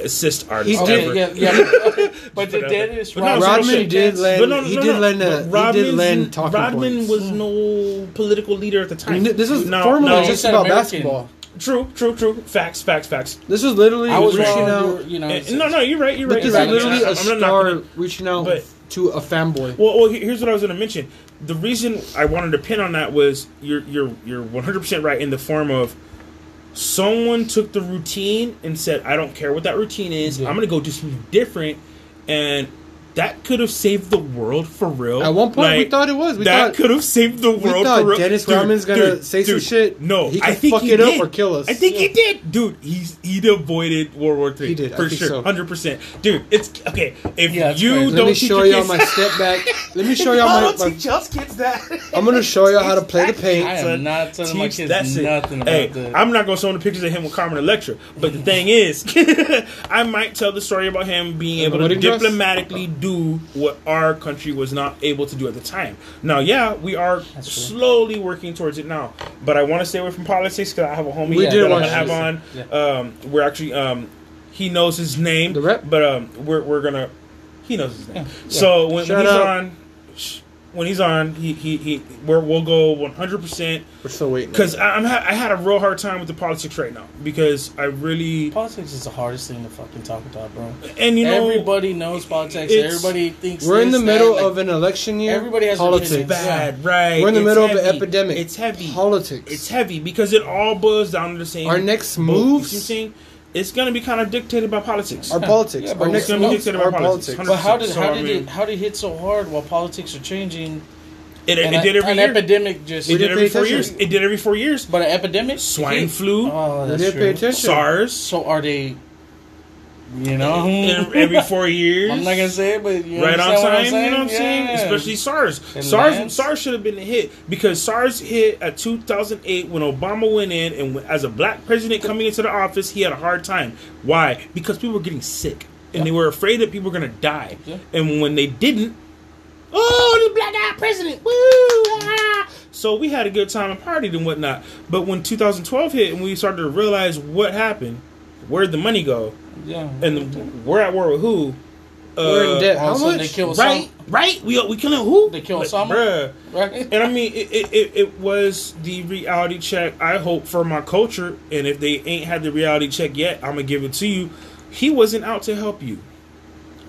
Speaker 1: assist artist
Speaker 3: He's
Speaker 2: Okay,
Speaker 1: ever.
Speaker 2: yeah, yeah. but did
Speaker 1: But, uh,
Speaker 2: Dennis
Speaker 1: but
Speaker 2: Rodman,
Speaker 3: Rodman did
Speaker 2: hands?
Speaker 3: lend-
Speaker 1: But no,
Speaker 3: he
Speaker 1: no,
Speaker 3: did
Speaker 1: no.
Speaker 3: lend a-
Speaker 1: But
Speaker 3: he did lend talking
Speaker 1: Rodman
Speaker 3: points.
Speaker 1: was no political leader at the time.
Speaker 3: I mean, this is
Speaker 1: no,
Speaker 3: formerly
Speaker 1: no,
Speaker 3: just about
Speaker 2: American.
Speaker 3: basketball.
Speaker 1: true, true, true. Facts, facts, facts.
Speaker 3: This was literally
Speaker 2: I was
Speaker 3: reaching
Speaker 2: wrong.
Speaker 3: out.
Speaker 2: you know,
Speaker 1: Eh, no, no, you're right. You're
Speaker 3: But
Speaker 1: right.
Speaker 3: this
Speaker 1: you're
Speaker 3: is literally
Speaker 1: I'm-
Speaker 3: a
Speaker 1: I'm not
Speaker 3: star
Speaker 1: knocking it.
Speaker 3: reaching out
Speaker 1: But-
Speaker 3: to a fanboy.
Speaker 1: Well, well, here's what I was going to mention. The reason I wanted to pin on that was you're you're you're 100 percent right in the form of someone took the routine and said, "I don't care what that routine is.
Speaker 2: Yeah.
Speaker 1: I'm to go do something different," and that could have saved the world for real.
Speaker 3: At one point, we thought it was. We
Speaker 1: that could have saved the world.
Speaker 3: we
Speaker 1: world
Speaker 3: thought
Speaker 1: for real.
Speaker 3: Dennis
Speaker 1: Dude,
Speaker 3: Rodman's gonna
Speaker 1: dude,
Speaker 3: say some shit.
Speaker 1: No,
Speaker 3: He
Speaker 1: I think
Speaker 3: fuck
Speaker 1: he
Speaker 3: it up
Speaker 1: did.
Speaker 3: or kill us.
Speaker 1: I think he did, dude. He's he avoided World War Three.
Speaker 3: He did,
Speaker 1: for
Speaker 3: think
Speaker 1: sure,
Speaker 3: so.
Speaker 1: hundred percent, dude. It's okay if
Speaker 2: Yeah,
Speaker 1: you
Speaker 2: crazy.
Speaker 1: don't
Speaker 3: Let me
Speaker 1: teach
Speaker 3: show
Speaker 1: your
Speaker 3: y'all
Speaker 1: kids-
Speaker 3: my step back. Let me show y'all my.
Speaker 1: don't
Speaker 3: my
Speaker 1: teach y'all's kids that.
Speaker 3: I'm gonna show y'all how to play the paint.
Speaker 2: I
Speaker 3: paint.
Speaker 2: am not telling my kids
Speaker 1: that shit.
Speaker 2: nothing about
Speaker 1: hey,
Speaker 2: that.
Speaker 1: I'm not gonna show them the pictures of him with Carmen Electra. But the thing is, I might tell the story about him being able to diplomatically uh-huh. do what our country was not able to do at the time. Now, yeah, we are slowly working towards it now. But I want to stay away from politics because I have a homie
Speaker 3: we
Speaker 1: that I'm gonna have on.
Speaker 2: Yeah.
Speaker 1: Um, we're actually um, he knows his name,
Speaker 3: The rep?
Speaker 1: but um, we're we're gonna he knows his name.
Speaker 2: Yeah.
Speaker 1: So when, when he's
Speaker 3: out.
Speaker 1: on. sh- When he's on, he he, he we're, we'll go 100 percent
Speaker 3: We're still waiting.
Speaker 1: because I'm ha- I had a real hard time with the politics right now because I really
Speaker 2: Politics is the hardest thing to fucking talk about, bro.
Speaker 1: and you know
Speaker 2: everybody knows politics. Everybody thinks
Speaker 3: we're in
Speaker 2: this,
Speaker 3: the
Speaker 2: that,
Speaker 3: middle
Speaker 2: like,
Speaker 3: of an election year.
Speaker 2: everybody has
Speaker 3: politics.
Speaker 2: opinions.
Speaker 1: bad right.
Speaker 3: We're in the
Speaker 1: It's
Speaker 3: middle of an epidemic.
Speaker 1: It's heavy.
Speaker 3: Politics.
Speaker 1: It's heavy because it all boils down to the same.
Speaker 3: Our next
Speaker 1: boat. You see what I'm
Speaker 3: moves-
Speaker 1: saying? It's gonna be kind of dictated by politics.
Speaker 3: Our politics.
Speaker 2: Yeah, but
Speaker 3: our
Speaker 2: it's
Speaker 3: next
Speaker 1: gonna be dictated by politics.
Speaker 3: politics.
Speaker 2: But how did
Speaker 1: So,
Speaker 2: how
Speaker 1: I
Speaker 2: did
Speaker 1: mean-
Speaker 2: it how did it hit so hard while politics are changing?
Speaker 1: it,
Speaker 2: and
Speaker 1: it did every
Speaker 2: an
Speaker 1: year.
Speaker 2: epidemic just
Speaker 1: It did every four
Speaker 3: attention.
Speaker 1: years. It did every four years.
Speaker 2: but an epidemic
Speaker 1: Swine flu,
Speaker 2: Oh, that's
Speaker 3: didn't
Speaker 2: true.
Speaker 1: SARS,
Speaker 2: So are they? You know,
Speaker 1: every four years.
Speaker 2: I'm not gonna say it, but
Speaker 1: right on
Speaker 2: understand what I'm
Speaker 1: time. You know what I'm saying? Especially SARS. SARS. SARS should have been a hit because SARS hit at 2008 when Obama went in, and as a black president coming into the office, he had a hard time. Why? Because people were getting sick, and
Speaker 2: Yeah.
Speaker 1: they were afraid that people were gonna die.
Speaker 2: Yeah.
Speaker 1: And when they didn't, oh, this black guy president, woo! ah." So we had a good time and partied and whatnot. But when 2012 hit, and we started to realize what happened, where'd the money go,
Speaker 2: yeah.
Speaker 1: and we're at war with who?
Speaker 3: We're in
Speaker 1: Uh,
Speaker 3: debt.
Speaker 2: all
Speaker 3: How
Speaker 2: of a sudden
Speaker 3: much?
Speaker 2: They kill
Speaker 1: Right,
Speaker 2: some,
Speaker 1: right. We we killing who?
Speaker 2: They kill
Speaker 1: Like,
Speaker 2: Osama?
Speaker 1: bruh.
Speaker 2: right?
Speaker 1: And I mean, it, it, it, it was the reality check. I hope for my culture, and if they ain't had the reality check yet, I'm gonna give it to you. He wasn't out to help you.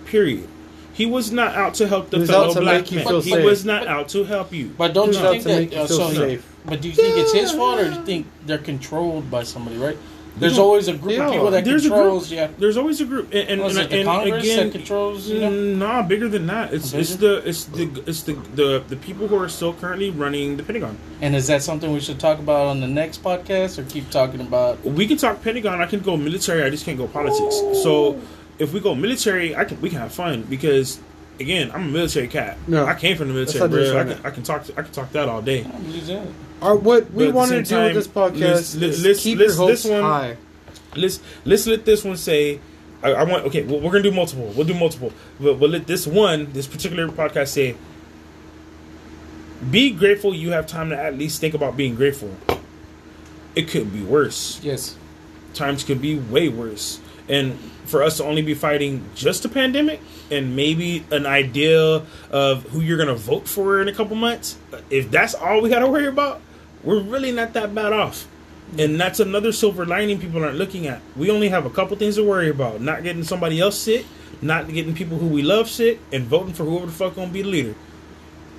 Speaker 1: Period. He was not out to help the
Speaker 3: He
Speaker 1: fellow black man. he
Speaker 3: safe.
Speaker 1: was not out to help you.
Speaker 2: But don't you think
Speaker 3: to make
Speaker 2: that?
Speaker 3: you
Speaker 2: Uh, so,
Speaker 3: safe?
Speaker 2: but do you think it's his fault, or do you think they're controlled by somebody? Right? There's
Speaker 1: don't-
Speaker 2: always a group
Speaker 3: Yeah.
Speaker 2: of people that
Speaker 1: There's a group.
Speaker 2: Yeah.
Speaker 1: There's always a group, and and,
Speaker 2: Was
Speaker 1: and,
Speaker 2: it the
Speaker 1: and again,
Speaker 2: that controls? You know?
Speaker 1: Mm, Nah, bigger than that. It's it's the it's the it's the, the the people who are still currently running the Pentagon.
Speaker 2: And is that something we should talk about on the next podcast, or keep talking about?
Speaker 1: We can talk Pentagon. I can go military. I just can't go politics. So if we go military, I can we can have fun because again, I'm a military cat.
Speaker 3: No.
Speaker 1: I came from the military,
Speaker 3: not
Speaker 1: bro. I can, I can talk. I can talk that all day.
Speaker 3: Our, what we wanted to do with this podcast
Speaker 1: let's-
Speaker 3: is
Speaker 1: let's-
Speaker 3: keep
Speaker 1: let's-
Speaker 3: your hopes
Speaker 1: this one-
Speaker 3: high.
Speaker 1: Let's let's let this one say. I, I want okay. Well, we're gonna do multiple. We'll do multiple. But we'll let this one, this particular podcast, say. Be grateful you have time to at least think about being grateful. It could be worse.
Speaker 2: Yes.
Speaker 1: times could be way worse. And for us to only be fighting just a pandemic and maybe an idea of who you're going to vote for in a couple months, if that's all we got to worry about, we're really not that bad off. And that's another silver lining people aren't looking at. We only have a couple things to worry about not getting somebody else sick, not getting people who we love sick, and voting for whoever the fuck going to be the leader.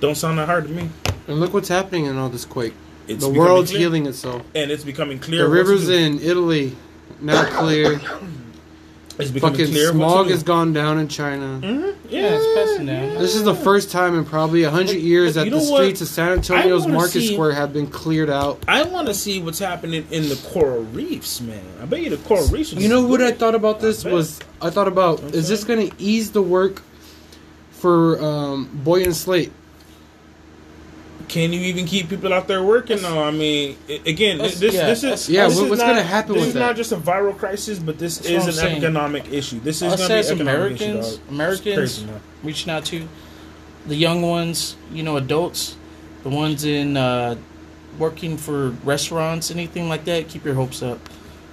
Speaker 1: Don't sound that hard to me.
Speaker 3: And look what's happening in all this quake.
Speaker 1: It's
Speaker 3: the world's
Speaker 1: clear.
Speaker 3: healing itself.
Speaker 1: And it's becoming clear.
Speaker 3: The rivers in Italy now clear.
Speaker 1: It's becoming
Speaker 3: Fucking
Speaker 1: clear.
Speaker 3: smog has gone down in China.
Speaker 1: Mhm.
Speaker 2: Yeah, it's passing down.
Speaker 3: This is the first time in probably a hundred years that
Speaker 1: You
Speaker 3: the
Speaker 1: know what?
Speaker 3: streets of San Antonio's Market
Speaker 1: see-
Speaker 3: Square have been cleared out.
Speaker 1: I want to see what's happening in the coral reefs, man. I bet you the coral reefs.
Speaker 3: You know what I thought about this
Speaker 1: I
Speaker 3: was I thought about is this going to ease the work for um, Boy and Slate?
Speaker 1: Can you even keep people out there working? though? I mean, again, this
Speaker 2: yeah,
Speaker 1: this is
Speaker 3: Yeah,
Speaker 1: this
Speaker 3: what-
Speaker 1: is
Speaker 3: what's
Speaker 1: not-
Speaker 3: gonna happen
Speaker 1: This
Speaker 3: with
Speaker 1: is
Speaker 3: that?
Speaker 1: not just a viral crisis, but this
Speaker 2: That's what
Speaker 1: is
Speaker 2: I'm
Speaker 1: an
Speaker 2: saying.
Speaker 1: economic issue. This is
Speaker 2: Us
Speaker 1: going to be
Speaker 2: as
Speaker 1: an economic issue,
Speaker 2: Americans,
Speaker 1: dog.
Speaker 2: Americans
Speaker 1: crazy,
Speaker 2: reaching out to the young ones, you know, adults, the ones in uh, working for restaurants, anything like that. Keep your hopes up.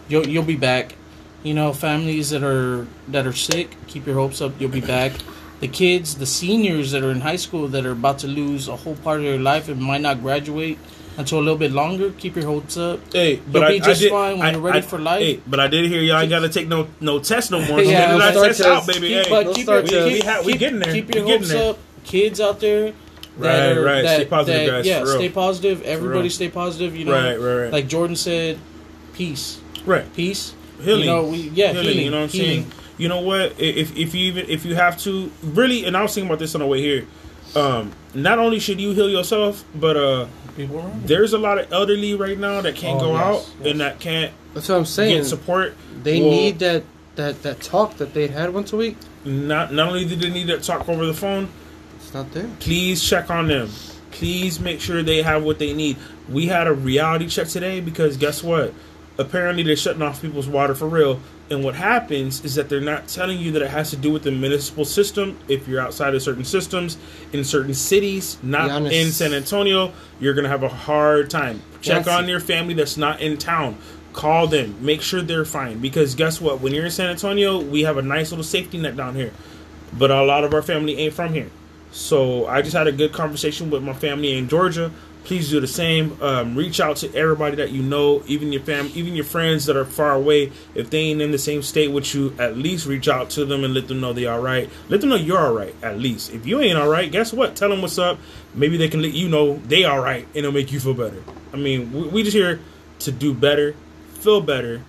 Speaker 2: You'll you'll be back. You know, families that are that are sick, keep your hopes up. You'll be back. The kids, the seniors that are in high school that are about to lose a whole part of their life and might not graduate until a little bit longer. Keep your hopes up.
Speaker 1: Hey, but
Speaker 2: You'll
Speaker 1: I,
Speaker 2: be just
Speaker 1: I did,
Speaker 2: fine when
Speaker 1: I,
Speaker 2: you're ready
Speaker 1: I-
Speaker 2: for life.
Speaker 1: Hey, but I did hear y'all ain't got to take no no test no more. So
Speaker 2: Yeah,
Speaker 1: get
Speaker 2: no
Speaker 1: that
Speaker 3: start
Speaker 1: test out, baby.
Speaker 2: Keep,
Speaker 1: hey,
Speaker 2: but
Speaker 3: no
Speaker 2: keep
Speaker 3: start
Speaker 2: your, keep,
Speaker 1: We ha- we
Speaker 2: keep-
Speaker 1: getting there.
Speaker 2: Keep your hopes
Speaker 1: there.
Speaker 2: up. Kids out there.
Speaker 1: Right,
Speaker 2: are-
Speaker 1: right.
Speaker 2: that-
Speaker 1: Stay positive,
Speaker 2: that-
Speaker 1: guys,
Speaker 2: Yeah,
Speaker 1: for real.
Speaker 2: stay positive. Everybody stay positive. You know,
Speaker 1: right, right, right,
Speaker 2: like Jordan said, peace,
Speaker 1: right.
Speaker 2: peace.
Speaker 1: Healing,
Speaker 2: You know, we yeah,
Speaker 1: healing,
Speaker 2: healing.
Speaker 1: You know what I'm
Speaker 2: healing.
Speaker 1: saying? You know what? If if you even if you have to really, and I was thinking about this on the way here. Um, not only should you heal yourself, but uh,
Speaker 2: People around. you.
Speaker 1: there's a lot of elderly right now that can't
Speaker 2: Oh,
Speaker 1: go
Speaker 2: yes,
Speaker 1: out
Speaker 2: yes.
Speaker 1: and that can't
Speaker 3: That's what I'm saying.
Speaker 1: get support.
Speaker 3: They
Speaker 1: Well,
Speaker 3: need that, that that talk that they had once a week.
Speaker 1: Not not only do they need that talk over the phone,
Speaker 3: It's not there.
Speaker 1: please check on them. Please make sure they have what they need. We had a reality check today because guess what? Apparently they're shutting off people's water for real. And what happens is that they're not telling you that it has to do with the municipal system. If you're outside of certain systems in certain cities, not in San Antonio, you're gonna have a hard time. Check
Speaker 3: Giannis.
Speaker 1: on your family that's not in town. Call them. Make sure they're fine. Because guess what? When you're in San Antonio, we have a nice little safety net down here. But a lot of our family ain't from here. So I just had a good conversation with my family in Georgia. Please do the same. Um, reach out to everybody that you know, even your fam, even your friends that are far away. If they ain't in the same state with you, at least reach out to them and let them know they all right. Let them know you're all right. At least if you ain't all right, guess what? Tell them what's up. Maybe they can let you know they all right, and it'll make you feel better. I mean, we, we just here to do better, feel better,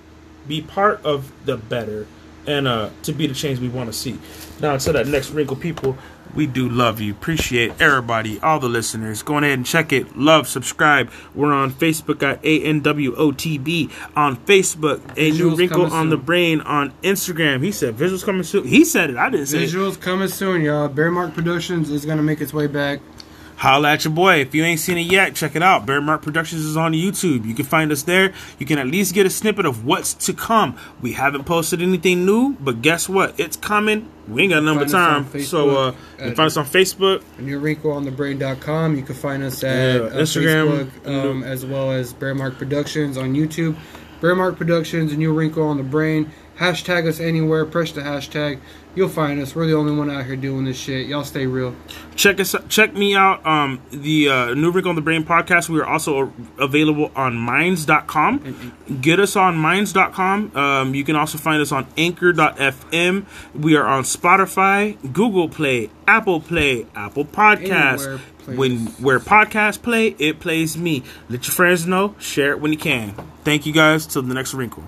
Speaker 1: be part of the better, and uh, to be the change we want to see. Now, to that next wrinkle, people, we do love you. Appreciate everybody, all the listeners. Go ahead and check it. Love, subscribe. We're on Facebook at ANWOTB. On Facebook, a new wrinkle on the brain. On Instagram, he said visuals coming soon. He said it. I didn't say it.
Speaker 3: Visuals coming soon, y'all. Bear Mark Productions is gonna make its way back.
Speaker 1: Holla at your boy. If you ain't seen it yet, check it out. Bear Mark Productions is on YouTube. You can find us there. You can at least get a snippet of what's to come. We haven't posted anything new, but guess what? It's coming. We ain't got number time. So uh, you can find us on Facebook.
Speaker 3: New wrinkle on the brain.com. You can find us at
Speaker 1: Yeah,
Speaker 3: uh,
Speaker 1: Instagram.
Speaker 3: Facebook, um, as well as Bear Mark Productions on YouTube. Bear Mark Productions, new wrinkle on the brain. Hashtag us anywhere. Press the hashtag. You'll find us. We're the only one out here doing this shit. Y'all stay real.
Speaker 1: Check us. Check me out. Um, the uh, New Wrinkle on the Brain podcast. We are also available on Minds.com. Get us on Minds.com. Um, you can also find us on Anchor.fm. We are on Spotify, Google Play, Apple Play, Apple Podcasts.
Speaker 3: Plays.
Speaker 1: When where podcasts play, it plays me. Let your friends know. Share it when you can. Thank you guys. Till the next wrinkle.